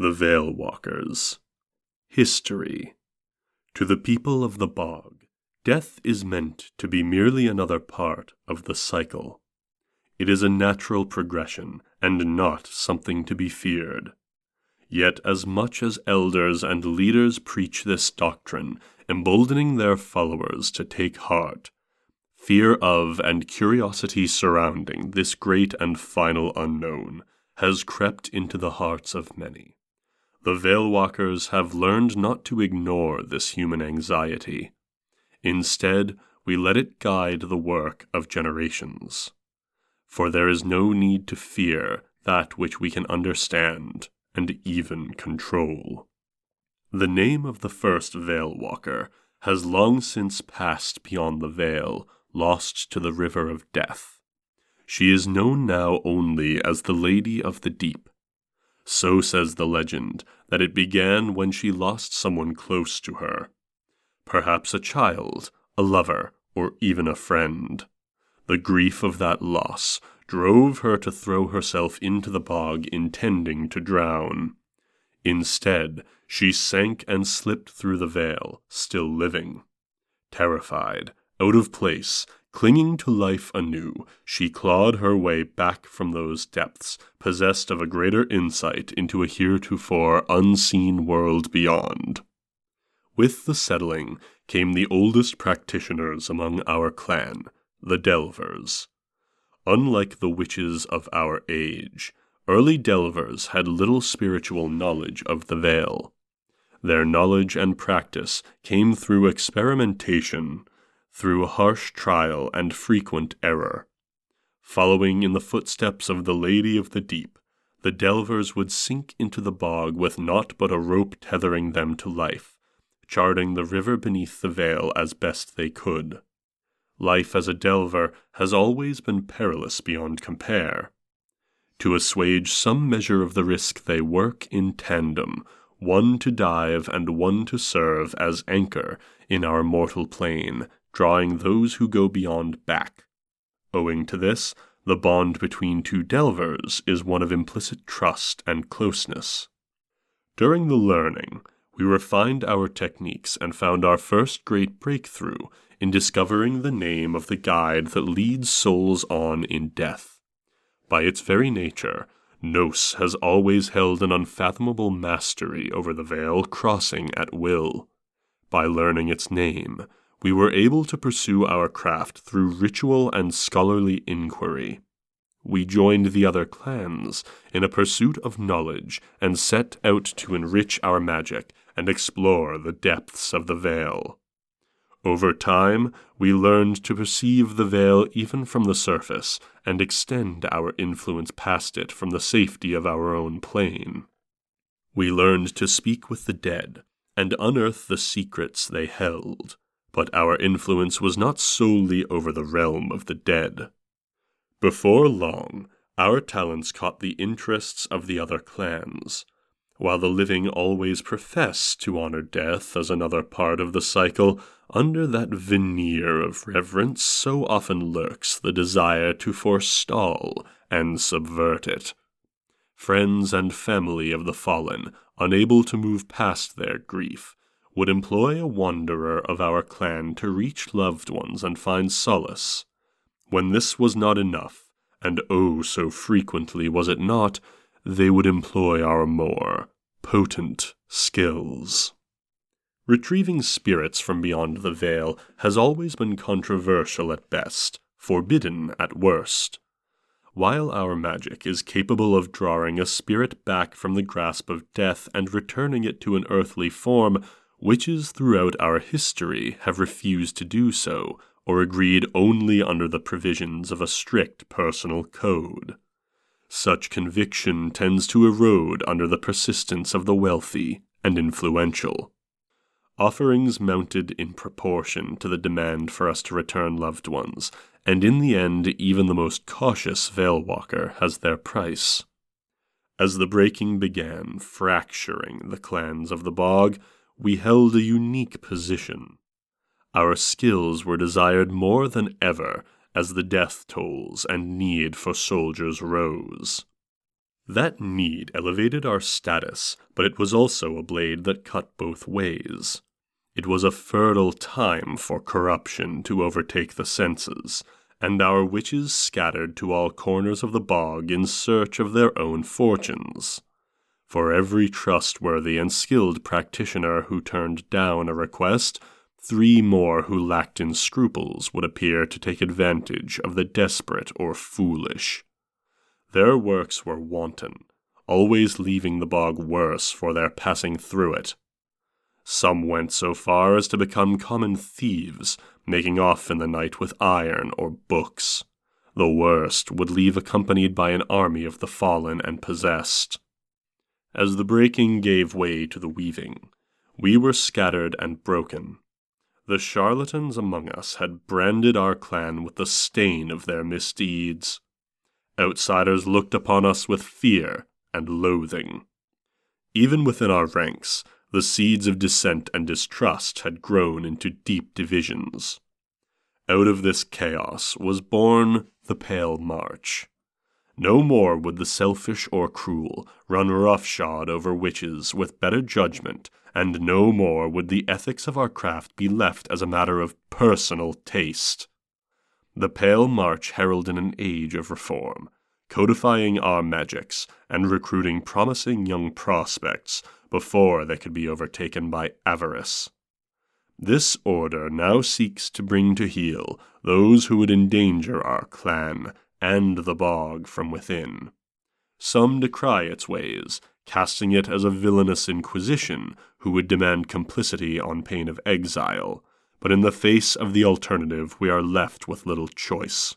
The Veil Walkers. History. To the people of the bog, death is meant to be merely another part of the cycle. It is a natural progression and not something to be feared. Yet, as much as elders and leaders preach this doctrine, emboldening their followers to take heart, fear of and curiosity surrounding this great and final unknown has crept into the hearts of many. The Veil Walkers have learned not to ignore this human anxiety. Instead, we let it guide the work of generations. For there is no need to fear that which we can understand and even control. The name of the first Veil Walker has long since passed beyond the veil, lost to the river of death. She is known now only as the Lady of the Deep. So says the legend that it began when she lost someone close to her. Perhaps a child, a lover, or even a friend. The grief of that loss drove her to throw herself into the bog intending to drown. Instead, she sank and slipped through the veil, still living. Terrified, out of place, Clinging to life anew, she clawed her way back from those depths, possessed of a greater insight into a heretofore unseen world beyond. With the settling came the oldest practitioners among our clan, the Delvers. Unlike the witches of our age, early Delvers had little spiritual knowledge of the veil. Their knowledge and practice came through experimentation through harsh trial and frequent error. Following in the footsteps of the Lady of the Deep, the delvers would sink into the bog with naught but a rope tethering them to life, charting the river beneath the veil as best they could. Life as a delver has always been perilous beyond compare. To assuage some measure of the risk, they work in tandem, one to dive and one to serve as anchor in our mortal plane, drawing those who go beyond back. Owing to this, the bond between two delvers is one of implicit trust and closeness. During the learning, we refined our techniques and found our first great breakthrough in discovering the name of the guide that leads souls on in death. By its very nature, Nos has always held an unfathomable mastery over the veil crossing at will. By learning its name, we were able to pursue our craft through ritual and scholarly inquiry. We joined the other clans in a pursuit of knowledge and set out to enrich our magic and explore the depths of the veil. Over time, we learned to perceive the veil even from the surface and extend our influence past it from the safety of our own plane. We learned to speak with the dead and unearth the secrets they held but our influence was not solely over the realm of the dead. Before long, our talents caught the interests of the other clans. While the living always profess to honor death as another part of the cycle, under that veneer of reverence so often lurks the desire to forestall and subvert it. Friends and family of the fallen, unable to move past their grief, would employ a wanderer of our clan to reach loved ones and find solace. When this was not enough, and oh, so frequently was it not, they would employ our more potent skills. Retrieving spirits from beyond the veil has always been controversial at best, forbidden at worst. While our magic is capable of drawing a spirit back from the grasp of death and returning it to an earthly form, Witches throughout our history have refused to do so, or agreed only under the provisions of a strict personal code. Such conviction tends to erode under the persistence of the wealthy and influential. Offerings mounted in proportion to the demand for us to return loved ones, and in the end, even the most cautious veil walker has their price. As the breaking began, fracturing the clans of the bog, we held a unique position. Our skills were desired more than ever as the death tolls and need for soldiers rose. That need elevated our status, but it was also a blade that cut both ways. It was a fertile time for corruption to overtake the senses, and our witches scattered to all corners of the bog in search of their own fortunes. For every trustworthy and skilled practitioner who turned down a request, three more who lacked in scruples would appear to take advantage of the desperate or foolish. Their works were wanton, always leaving the bog worse for their passing through it. Some went so far as to become common thieves, making off in the night with iron or books. The worst would leave accompanied by an army of the fallen and possessed. As the breaking gave way to the weaving, we were scattered and broken. The charlatans among us had branded our clan with the stain of their misdeeds. Outsiders looked upon us with fear and loathing. Even within our ranks, the seeds of dissent and distrust had grown into deep divisions. Out of this chaos was born the Pale March. No more would the selfish or cruel run roughshod over witches with better judgment, and no more would the ethics of our craft be left as a matter of personal taste. The Pale March heralded an age of reform, codifying our magics and recruiting promising young prospects before they could be overtaken by avarice. This order now seeks to bring to heel those who would endanger our clan and the bog from within. Some decry its ways, casting it as a villainous inquisition who would demand complicity on pain of exile, but in the face of the alternative we are left with little choice.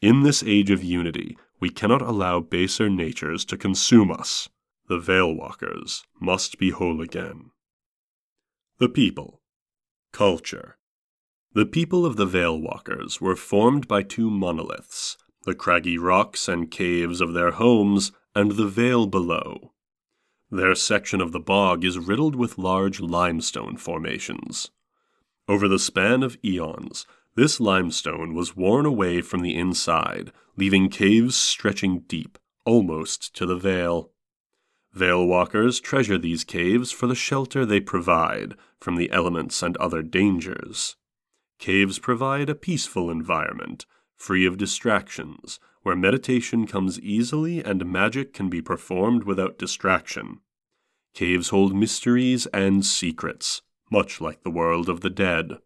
In this age of unity, we cannot allow baser natures to consume us. The Veil Walkers must be whole again. The People Culture The people of the Veil Walkers were formed by two monoliths, the craggy rocks and caves of their homes, and the vale below. Their section of the bog is riddled with large limestone formations. Over the span of eons, this limestone was worn away from the inside, leaving caves stretching deep, almost to the veil. Veil walkers treasure these caves for the shelter they provide from the elements and other dangers. Caves provide a peaceful environment, free of distractions, where meditation comes easily and magic can be performed without distraction. Caves hold mysteries and secrets, much like the world of the dead.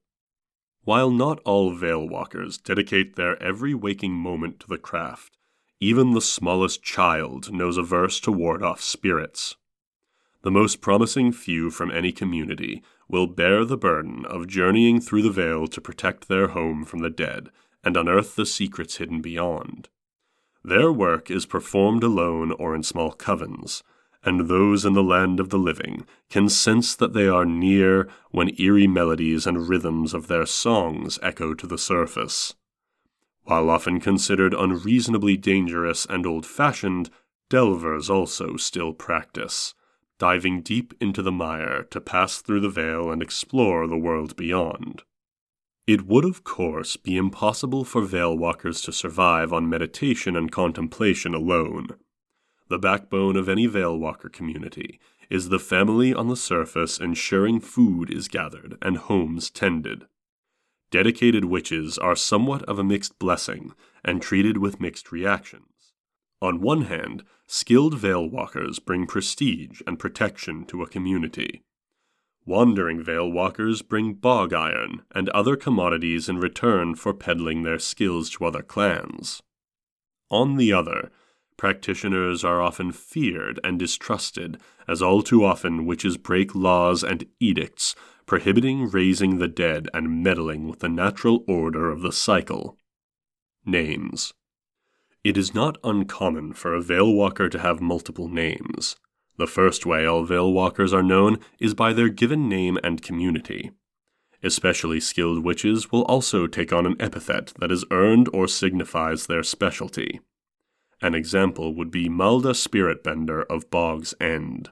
While not all Veil walkers dedicate their every waking moment to the craft, even the smallest child knows a verse to ward off spirits. The most promising few from any community will bear the burden of journeying through the veil to protect their home from the dead and unearth the secrets hidden beyond. Their work is performed alone or in small covens, and those in the land of the living can sense that they are near when eerie melodies and rhythms of their songs echo to the surface. While often considered unreasonably dangerous and old fashioned, delvers also still practice, diving deep into the mire to pass through the veil and explore the world beyond. It would, of course, be impossible for veil walkers to survive on meditation and contemplation alone. The backbone of any veil walker community is the family on the surface ensuring food is gathered and homes tended. Dedicated witches are somewhat of a mixed blessing and treated with mixed reactions. On one hand, skilled veil walkers bring prestige and protection to a community. Wandering veil walkers bring bog iron and other commodities in return for peddling their skills to other clans. On the other, practitioners are often feared and distrusted, as all too often witches break laws and edicts prohibiting raising the dead and meddling with the natural order of the cycle. Names It is not uncommon for a Veil Walker to have multiple names. The first way all Veil Walkers are known is by their given name and community. Especially skilled witches will also take on an epithet that is earned or signifies their specialty. An example would be Malda Spiritbender of Bog's End.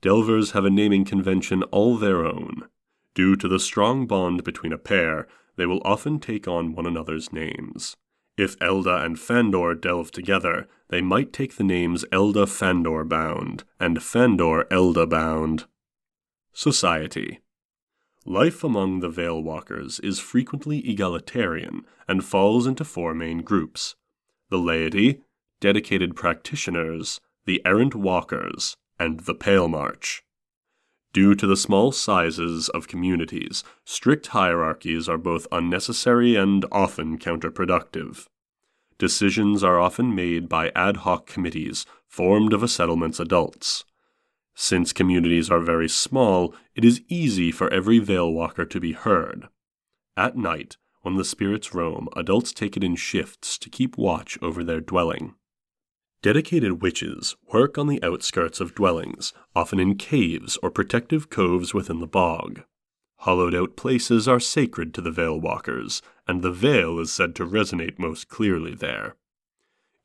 Delvers have a naming convention all their own. Due to the strong bond between a pair, they will often take on one another's names. If Elda and Fandor delve together, they might take the names Elda Fandor bound and Fandor Elda bound. Society Life among the Veil Walkers is frequently egalitarian and falls into four main groups the laity, dedicated practitioners, the errant walkers, and the Pale March. Due to the small sizes of communities, strict hierarchies are both unnecessary and often counterproductive. Decisions are often made by ad hoc committees formed of a settlement's adults. Since communities are very small, it is easy for every veil walker to be heard. At night, when the spirits roam, adults take it in shifts to keep watch over their dwelling. Dedicated witches work on the outskirts of dwellings, often in caves or protective coves within the bog. Hollowed out places are sacred to the veil walkers, and the veil is said to resonate most clearly there.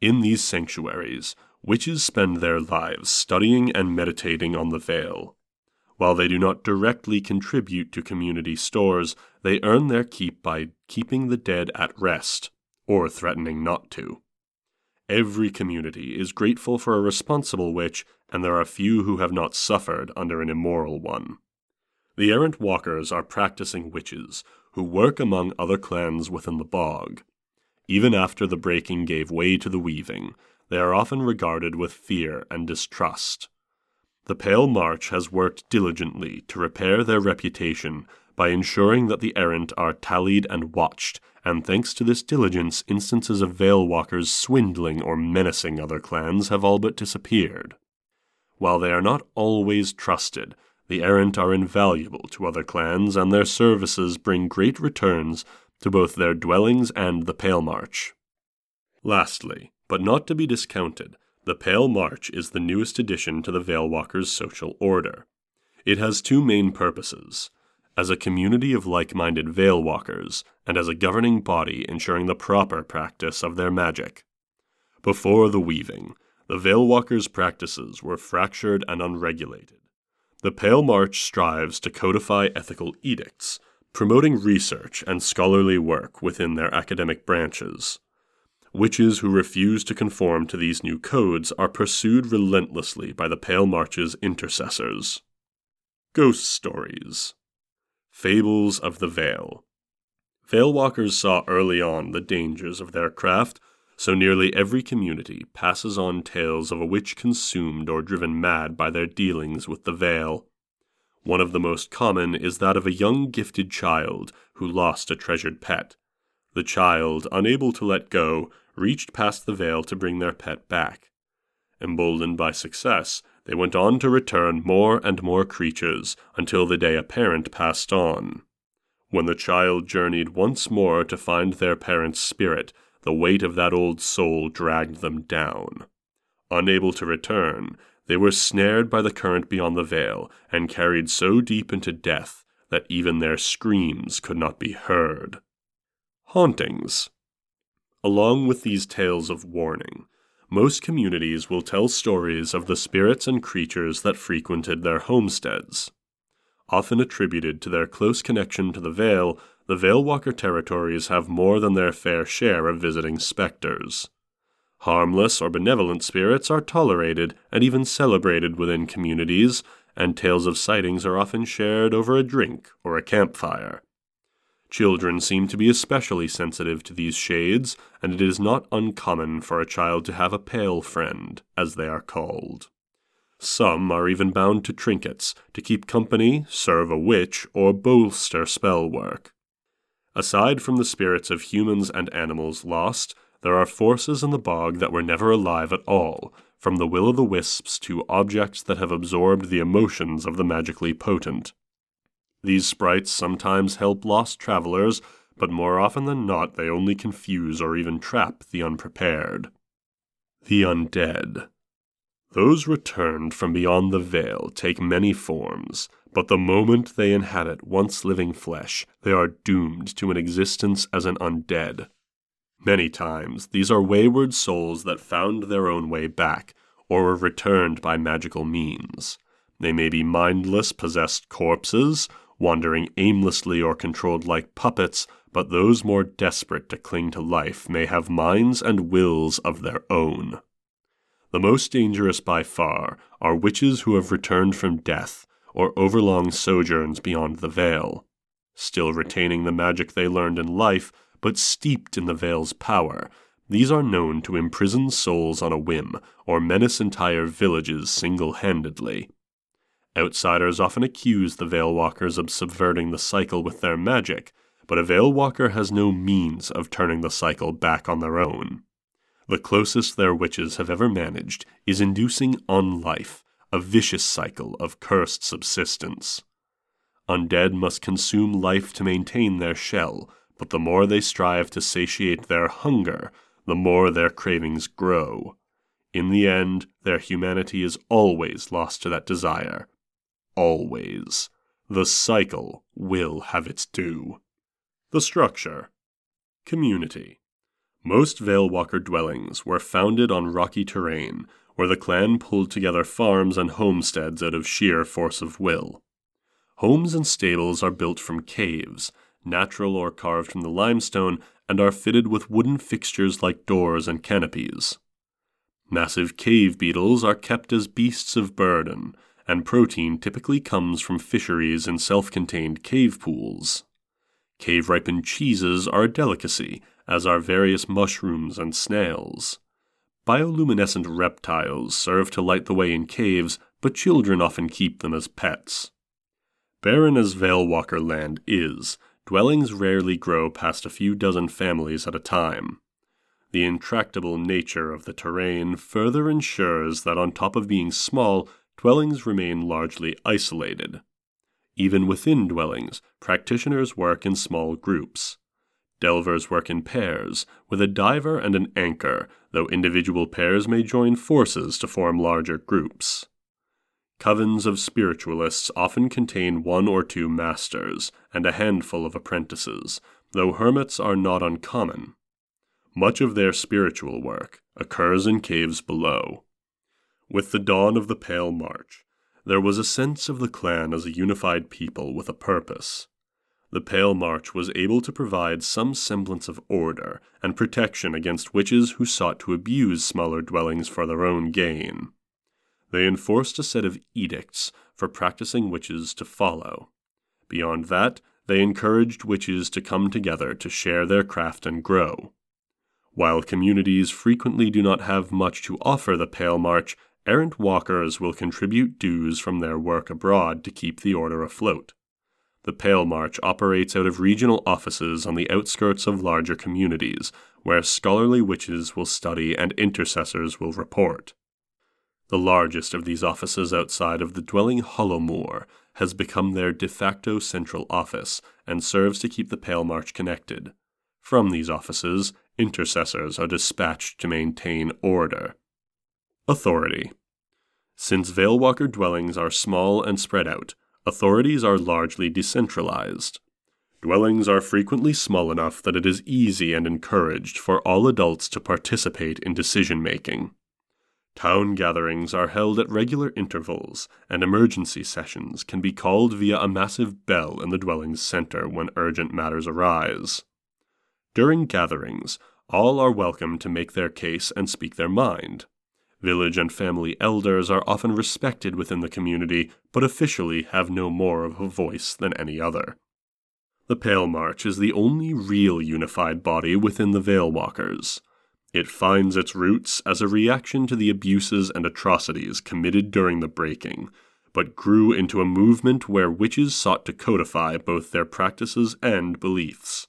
In these sanctuaries, Witches spend their lives studying and meditating on the veil. While they do not directly contribute to community stores, they earn their keep by keeping the dead at rest, or threatening not to. Every community is grateful for a responsible witch, and there are few who have not suffered under an immoral one. The errant walkers are practicing witches, who work among other clans within the bog. Even after the breaking gave way to the weaving, they are often regarded with fear and distrust. The Pale March has worked diligently to repair their reputation by ensuring that the errant are tallied and watched, and thanks to this diligence, instances of Veil Walkers swindling or menacing other clans have all but disappeared. While they are not always trusted, the errant are invaluable to other clans, and their services bring great returns to both their dwellings and the Pale March. Lastly, but not to be discounted, the Pale March is the newest addition to the Veilwalkers' social order. It has two main purposes as a community of like minded veil walkers, and as a governing body ensuring the proper practice of their magic. Before the weaving, the veil walkers' practices were fractured and unregulated. The Pale March strives to codify ethical edicts, promoting research and scholarly work within their academic branches. Witches who refuse to conform to these new codes are pursued relentlessly by the Pale March's intercessors. Ghost Stories Fables of the Veil Veilwalkers saw early on the dangers of their craft, so nearly every community passes on tales of a witch consumed or driven mad by their dealings with the veil. One of the most common is that of a young gifted child who lost a treasured pet. The child, unable to let go, reached past the veil to bring their pet back. Emboldened by success, they went on to return more and more creatures until the day a parent passed on. When the child journeyed once more to find their parent's spirit, the weight of that old soul dragged them down. Unable to return, they were snared by the current beyond the veil and carried so deep into death that even their screams could not be heard. Hauntings. Along with these tales of warning, most communities will tell stories of the spirits and creatures that frequented their homesteads. Often attributed to their close connection to the Veil, the Veilwalker territories have more than their fair share of visiting specters. Harmless or benevolent spirits are tolerated and even celebrated within communities, and tales of sightings are often shared over a drink or a campfire. Children seem to be especially sensitive to these shades, and it is not uncommon for a child to have a pale friend, as they are called. Some are even bound to trinkets to keep company, serve a witch, or bolster spell work. Aside from the spirits of humans and animals lost, there are forces in the bog that were never alive at all, from the will o' the wisps to objects that have absorbed the emotions of the magically potent. These sprites sometimes help lost travelers, but more often than not they only confuse or even trap the unprepared. The undead. Those returned from beyond the veil take many forms, but the moment they inhabit once living flesh, they are doomed to an existence as an undead. Many times, these are wayward souls that found their own way back, or were returned by magical means. They may be mindless, possessed corpses, wandering aimlessly or controlled like puppets, but those more desperate to cling to life may have minds and wills of their own. The most dangerous by far are witches who have returned from death or overlong sojourns beyond the veil, still retaining the magic they learned in life, but steeped in the veil's power. These are known to imprison souls on a whim or menace entire villages single handedly. Outsiders often accuse the Veilwalkers of subverting the cycle with their magic, but a Veilwalker has no means of turning the cycle back on their own. The closest their witches have ever managed is inducing unlife, a vicious cycle of cursed subsistence. Undead must consume life to maintain their shell, but the more they strive to satiate their hunger, the more their cravings grow. In the end, their humanity is always lost to that desire, always. The cycle will have its due. The structure Community Most Veilwalker dwellings were founded on rocky terrain, where the clan pulled together farms and homesteads out of sheer force of will. Homes and stables are built from caves, natural or carved from the limestone, and are fitted with wooden fixtures like doors and canopies. Massive cave beetles are kept as beasts of burden, and protein typically comes from fisheries and self contained cave pools. Cave ripened cheeses are a delicacy, as are various mushrooms and snails. Bioluminescent reptiles serve to light the way in caves, but children often keep them as pets. Barren as Veilwalker land is, dwellings rarely grow past a few dozen families at a time. The intractable nature of the terrain further ensures that on top of being small, dwellings remain largely isolated. Even within dwellings, practitioners work in small groups. Delvers work in pairs, with a diver and an anchor, though individual pairs may join forces to form larger groups. Covens of spiritualists often contain one or two masters and a handful of apprentices, though hermits are not uncommon. Much of their spiritual work occurs in caves below. With the dawn of the Pale March, there was a sense of the clan as a unified people with a purpose. The Pale March was able to provide some semblance of order and protection against witches who sought to abuse smaller dwellings for their own gain. They enforced a set of edicts for practicing witches to follow. Beyond that, they encouraged witches to come together to share their craft and grow. While communities frequently do not have much to offer the Pale March, errant walkers will contribute dues from their work abroad to keep the order afloat. The Pale March operates out of regional offices on the outskirts of larger communities, where scholarly witches will study and intercessors will report. The largest of these offices outside of the dwelling Hollowmoor has become their de facto central office and serves to keep the Pale March connected. From these offices, intercessors are dispatched to maintain order. Authority since Veilwalker dwellings are small and spread out, authorities are largely decentralized. Dwellings are frequently small enough that it is easy and encouraged for all adults to participate in decision making. Town gatherings are held at regular intervals, and emergency sessions can be called via a massive bell in the dwelling's center when urgent matters arise. During gatherings, all are welcome to make their case and speak their mind. Village and family elders are often respected within the community, but officially have no more of a voice than any other. The Pale March is the only real unified body within the Veil Walkers. It finds its roots as a reaction to the abuses and atrocities committed during the breaking, but grew into a movement where witches sought to codify both their practices and beliefs.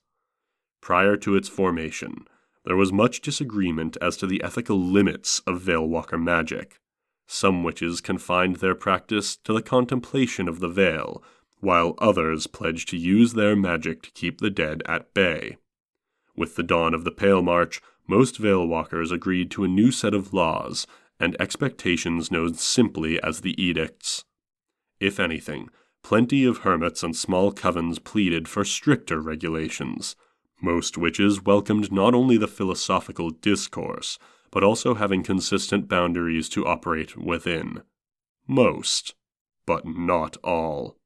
Prior to its formation, there was much disagreement as to the ethical limits of Veilwalker magic. Some witches confined their practice to the contemplation of the veil, while others pledged to use their magic to keep the dead at bay. With the dawn of the Pale March, most Veilwalkers agreed to a new set of laws and expectations known simply as the edicts. If anything, plenty of hermits and small covens pleaded for stricter regulations. Most witches welcomed not only the philosophical discourse, but also having consistent boundaries to operate within. Most, but not all.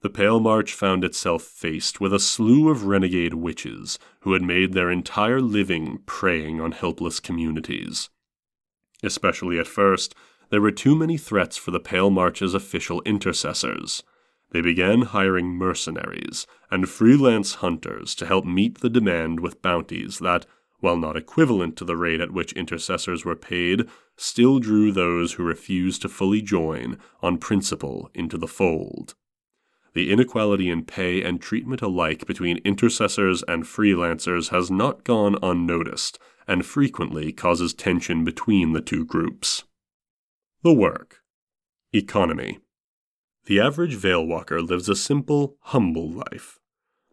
the Pale March found itself faced with a slew of renegade witches who had made their entire living preying on helpless communities. Especially at first, there were too many threats for the Pale March's official intercessors. They began hiring mercenaries and freelance hunters to help meet the demand with bounties that, while not equivalent to the rate at which intercessors were paid, still drew those who refused to fully join on principle into the fold. The inequality in pay and treatment alike between intercessors and freelancers has not gone unnoticed, and frequently causes tension between the two groups. The work Economy The average Veil Walker lives a simple, humble life.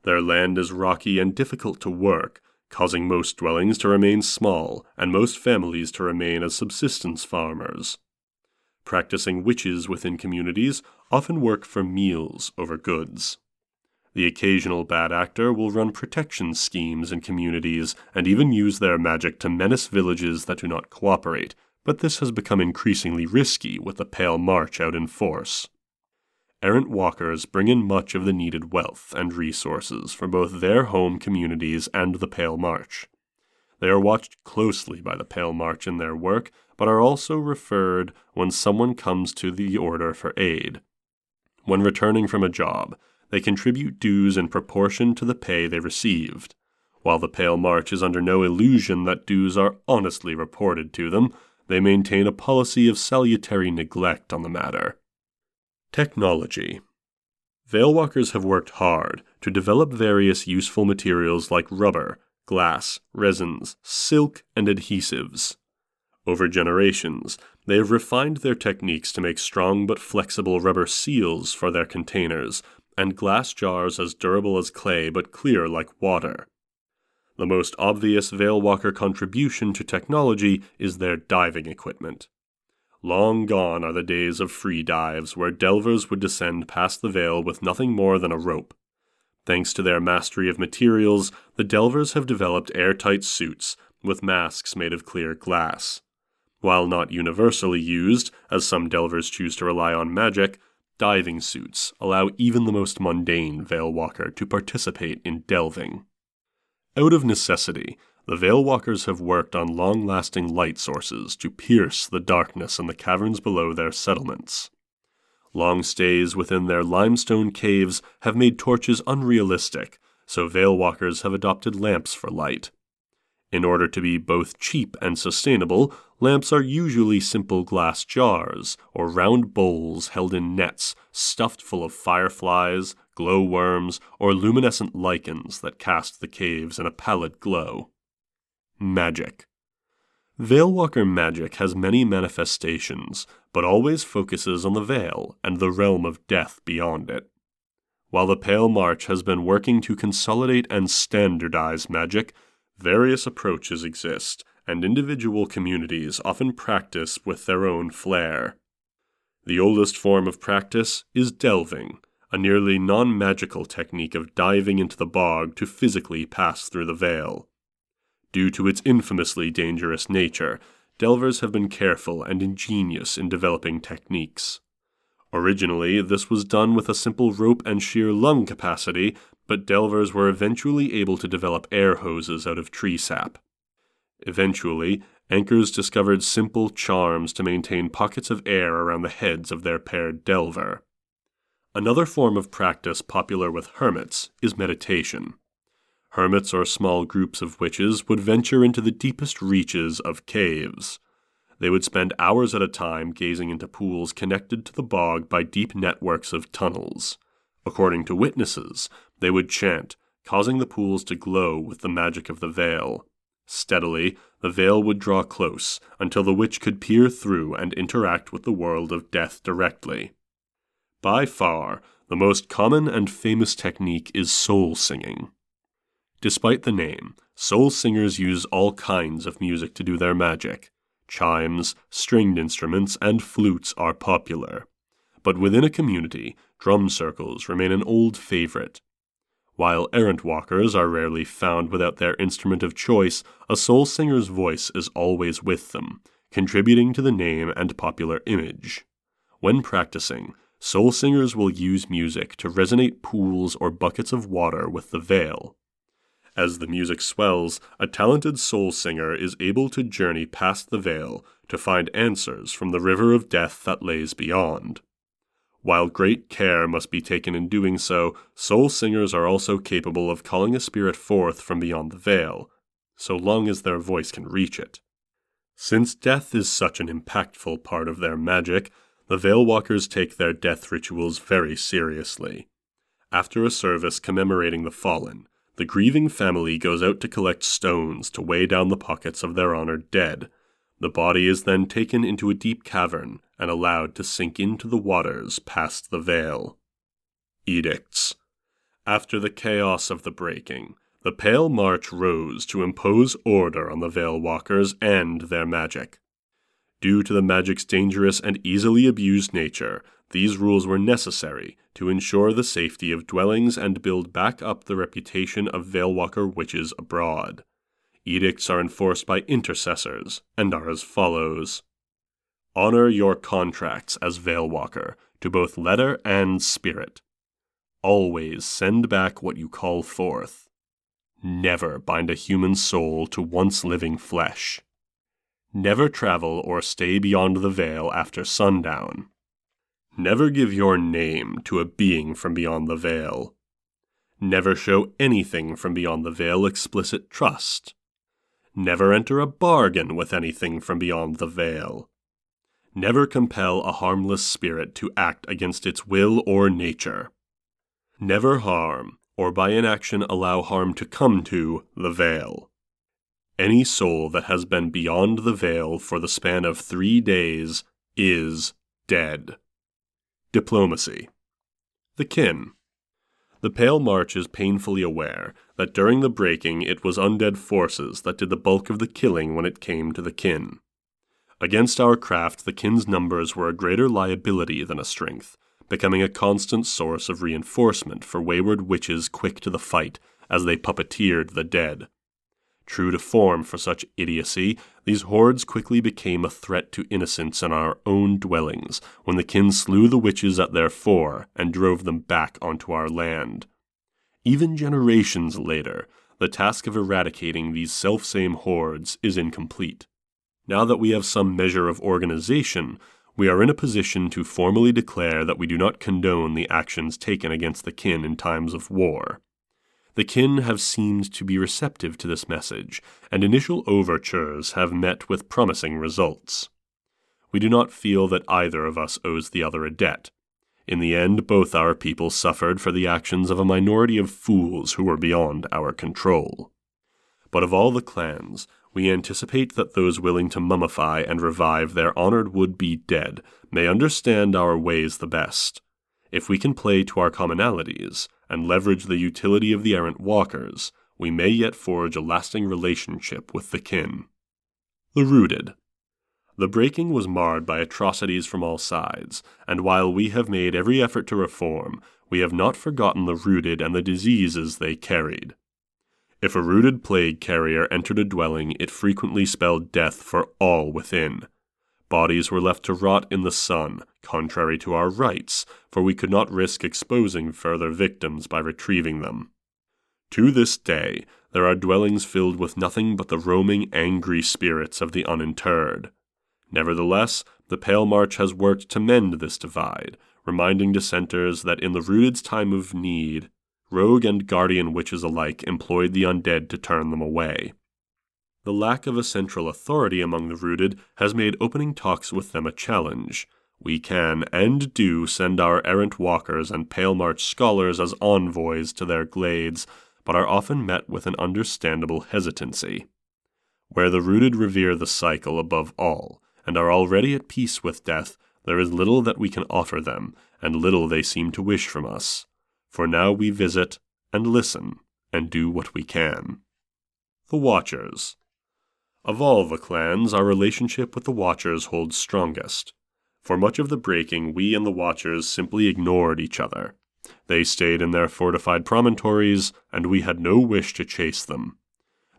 Their land is rocky and difficult to work, causing most dwellings to remain small and most families to remain as subsistence farmers. Practicing witches within communities often work for meals over goods. The occasional bad actor will run protection schemes in communities and even use their magic to menace villages that do not cooperate, but this has become increasingly risky with the Pale March out in force. Errant walkers bring in much of the needed wealth and resources for both their home communities and the Pale March. They are watched closely by the Pale March in their work, but are also referred when someone comes to the order for aid. When returning from a job, they contribute dues in proportion to the pay they received. While the Pale March is under no illusion that dues are honestly reported to them, they maintain a policy of salutary neglect on the matter. Technology Veilwalkers have worked hard to develop various useful materials like rubber, glass, resins, silk, and adhesives. Over generations, they have refined their techniques to make strong but flexible rubber seals for their containers, and glass jars as durable as clay but clear like water. The most obvious Veilwalker contribution to technology is their diving equipment. Long gone are the days of free dives where delvers would descend past the veil with nothing more than a rope. Thanks to their mastery of materials, the delvers have developed airtight suits with masks made of clear glass. While not universally used, as some delvers choose to rely on magic, diving suits allow even the most mundane Veil Walker to participate in delving. Out of necessity, the Veil Walkers have worked on long lasting light sources to pierce the darkness in the caverns below their settlements. Long stays within their limestone caves have made torches unrealistic, so Veil Walkers have adopted lamps for light. In order to be both cheap and sustainable, lamps are usually simple glass jars or round bowls held in nets stuffed full of fireflies, glowworms, or luminescent lichens that cast the caves in a pallid glow. Magic. Veilwalker magic has many manifestations, but always focuses on the veil and the realm of death beyond it. While the Pale March has been working to consolidate and standardize magic, Various approaches exist, and individual communities often practice with their own flair. The oldest form of practice is delving, a nearly non magical technique of diving into the bog to physically pass through the veil. Due to its infamously dangerous nature, delvers have been careful and ingenious in developing techniques. Originally, this was done with a simple rope and sheer lung capacity but delvers were eventually able to develop air hoses out of tree sap. Eventually, anchors discovered simple charms to maintain pockets of air around the heads of their paired delver. Another form of practice popular with hermits is meditation. Hermits or small groups of witches would venture into the deepest reaches of caves. They would spend hours at a time gazing into pools connected to the bog by deep networks of tunnels. According to witnesses, they would chant, causing the pools to glow with the magic of the veil. Steadily, the veil would draw close until the witch could peer through and interact with the world of death directly. By far, the most common and famous technique is soul singing. Despite the name, soul singers use all kinds of music to do their magic. Chimes, stringed instruments, and flutes are popular. But within a community, drum circles remain an old favorite, while errant walkers are rarely found without their instrument of choice, a soul singer's voice is always with them, contributing to the name and popular image. When practicing, soul singers will use music to resonate pools or buckets of water with the veil. As the music swells, a talented soul singer is able to journey past the veil to find answers from the river of death that lays beyond. While great care must be taken in doing so, soul singers are also capable of calling a spirit forth from beyond the veil, so long as their voice can reach it. Since death is such an impactful part of their magic, the Veil Walkers take their death rituals very seriously. After a service commemorating the fallen, the grieving family goes out to collect stones to weigh down the pockets of their honored dead. The body is then taken into a deep cavern and allowed to sink into the waters past the veil. Edicts. After the chaos of the breaking, the Pale March rose to impose order on the Veil Walkers and their magic. Due to the magic's dangerous and easily abused nature, these rules were necessary to ensure the safety of dwellings and build back up the reputation of Veilwalker witches abroad. Edicts are enforced by intercessors and are as follows Honor your contracts as Veilwalker to both letter and spirit. Always send back what you call forth Never bind a human soul to once living flesh. Never travel or stay beyond the veil after sundown. Never give your name to a being from beyond the veil. Never show anything from beyond the veil explicit trust. Never enter a bargain with anything from beyond the veil. Never compel a harmless spirit to act against its will or nature. Never harm, or by inaction allow harm to come to the veil. Any soul that has been beyond the veil for the span of three days is dead. Diplomacy. The kin. The Pale March is painfully aware that during the breaking it was undead forces that did the bulk of the killing when it came to the kin. Against our craft, the kin's numbers were a greater liability than a strength, becoming a constant source of reinforcement for wayward witches quick to the fight as they puppeteered the dead. True to form for such idiocy, these hordes quickly became a threat to innocents in our own dwellings when the kin slew the witches at their fore and drove them back onto our land. Even generations later, the task of eradicating these selfsame hordes is incomplete. Now that we have some measure of organization, we are in a position to formally declare that we do not condone the actions taken against the kin in times of war. The kin have seemed to be receptive to this message, and initial overtures have met with promising results. We do not feel that either of us owes the other a debt. In the end, both our people suffered for the actions of a minority of fools who were beyond our control. But of all the clans, we anticipate that those willing to mummify and revive their honored would be dead may understand our ways the best. If we can play to our commonalities and leverage the utility of the errant walkers, we may yet forge a lasting relationship with the kin. The Rooted. The breaking was marred by atrocities from all sides, and while we have made every effort to reform, we have not forgotten the rooted and the diseases they carried. If a rooted plague carrier entered a dwelling, it frequently spelled death for all within. Bodies were left to rot in the sun, contrary to our rites, for we could not risk exposing further victims by retrieving them. To this day, there are dwellings filled with nothing but the roaming, angry spirits of the uninterred. Nevertheless, the Pale March has worked to mend this divide, reminding dissenters that in the rooted's time of need, rogue and guardian witches alike employed the undead to turn them away. The lack of a central authority among the rooted has made opening talks with them a challenge. We can and do send our errant walkers and Pale March scholars as envoys to their glades, but are often met with an understandable hesitancy. Where the rooted revere the cycle above all, and are already at peace with death, there is little that we can offer them, and little they seem to wish from us for now we visit and listen and do what we can. The Watchers. Of all the clans, our relationship with the Watchers holds strongest. For much of the breaking, we and the Watchers simply ignored each other. They stayed in their fortified promontories, and we had no wish to chase them.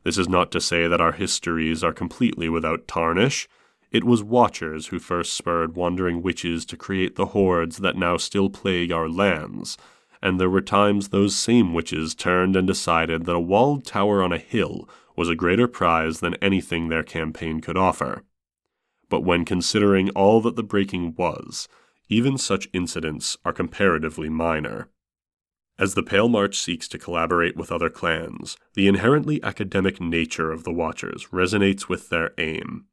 This is not to say that our histories are completely without tarnish. It was watchers who first spurred wandering witches to create the hordes that now still plague our lands, and there were times those same witches turned and decided that a walled tower on a hill was a greater prize than anything their campaign could offer. But when considering all that the breaking was, even such incidents are comparatively minor. As the Pale March seeks to collaborate with other clans, the inherently academic nature of the Watchers resonates with their aim.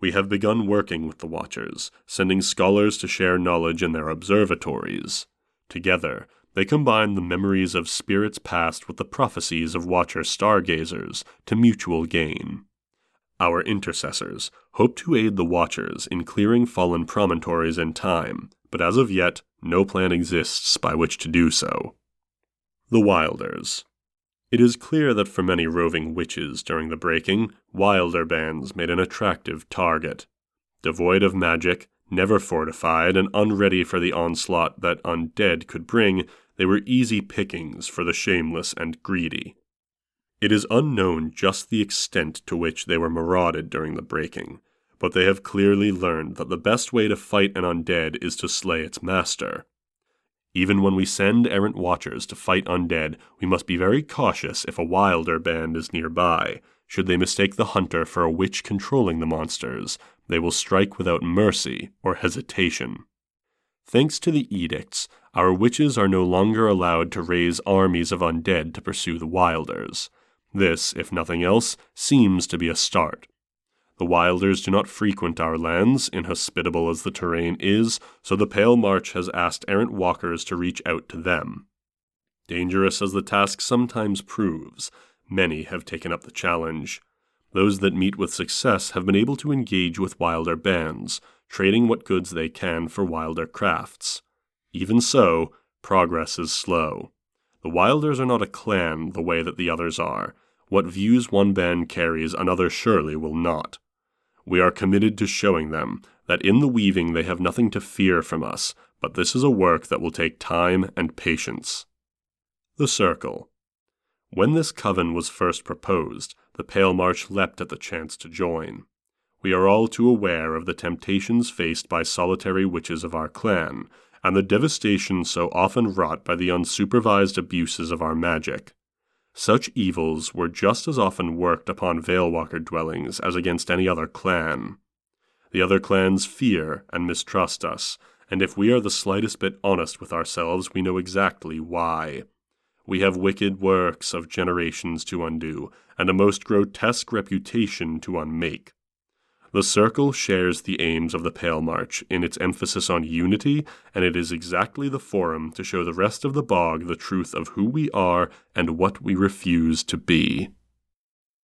We have begun working with the Watchers, sending scholars to share knowledge in their observatories. Together, they combine the memories of spirits past with the prophecies of Watcher stargazers to mutual gain. Our intercessors hope to aid the Watchers in clearing fallen promontories in time, but as of yet, no plan exists by which to do so. The Wilders. It is clear that for many roving witches during the breaking, Wilder bands made an attractive target. Devoid of magic, never fortified, and unready for the onslaught that undead could bring, they were easy pickings for the shameless and greedy. It is unknown just the extent to which they were marauded during the breaking, but they have clearly learned that the best way to fight an undead is to slay its master. Even when we send errant watchers to fight undead, we must be very cautious if a wilder band is nearby. Should they mistake the hunter for a witch controlling the monsters, they will strike without mercy or hesitation. Thanks to the edicts, our witches are no longer allowed to raise armies of undead to pursue the wilders. This, if nothing else, seems to be a start. The wilders do not frequent our lands, inhospitable as the terrain is, so the Pale March has asked errant walkers to reach out to them. Dangerous as the task sometimes proves, many have taken up the challenge. Those that meet with success have been able to engage with wilder bands, trading what goods they can for wilder crafts. Even so, progress is slow. The Wilders are not a clan the way that the others are. What views one band carries, another surely will not. We are committed to showing them that in the weaving they have nothing to fear from us, but this is a work that will take time and patience. The Circle. When this coven was first proposed, the Pale March leapt at the chance to join we are all too aware of the temptations faced by solitary witches of our clan, and the devastation so often wrought by the unsupervised abuses of our magic. Such evils were just as often worked upon Veilwalker dwellings as against any other clan. The other clans fear and mistrust us, and if we are the slightest bit honest with ourselves, we know exactly why. We have wicked works of generations to undo, and a most grotesque reputation to unmake. The Circle shares the aims of the Pale March in its emphasis on unity, and it is exactly the forum to show the rest of the bog the truth of who we are and what we refuse to be.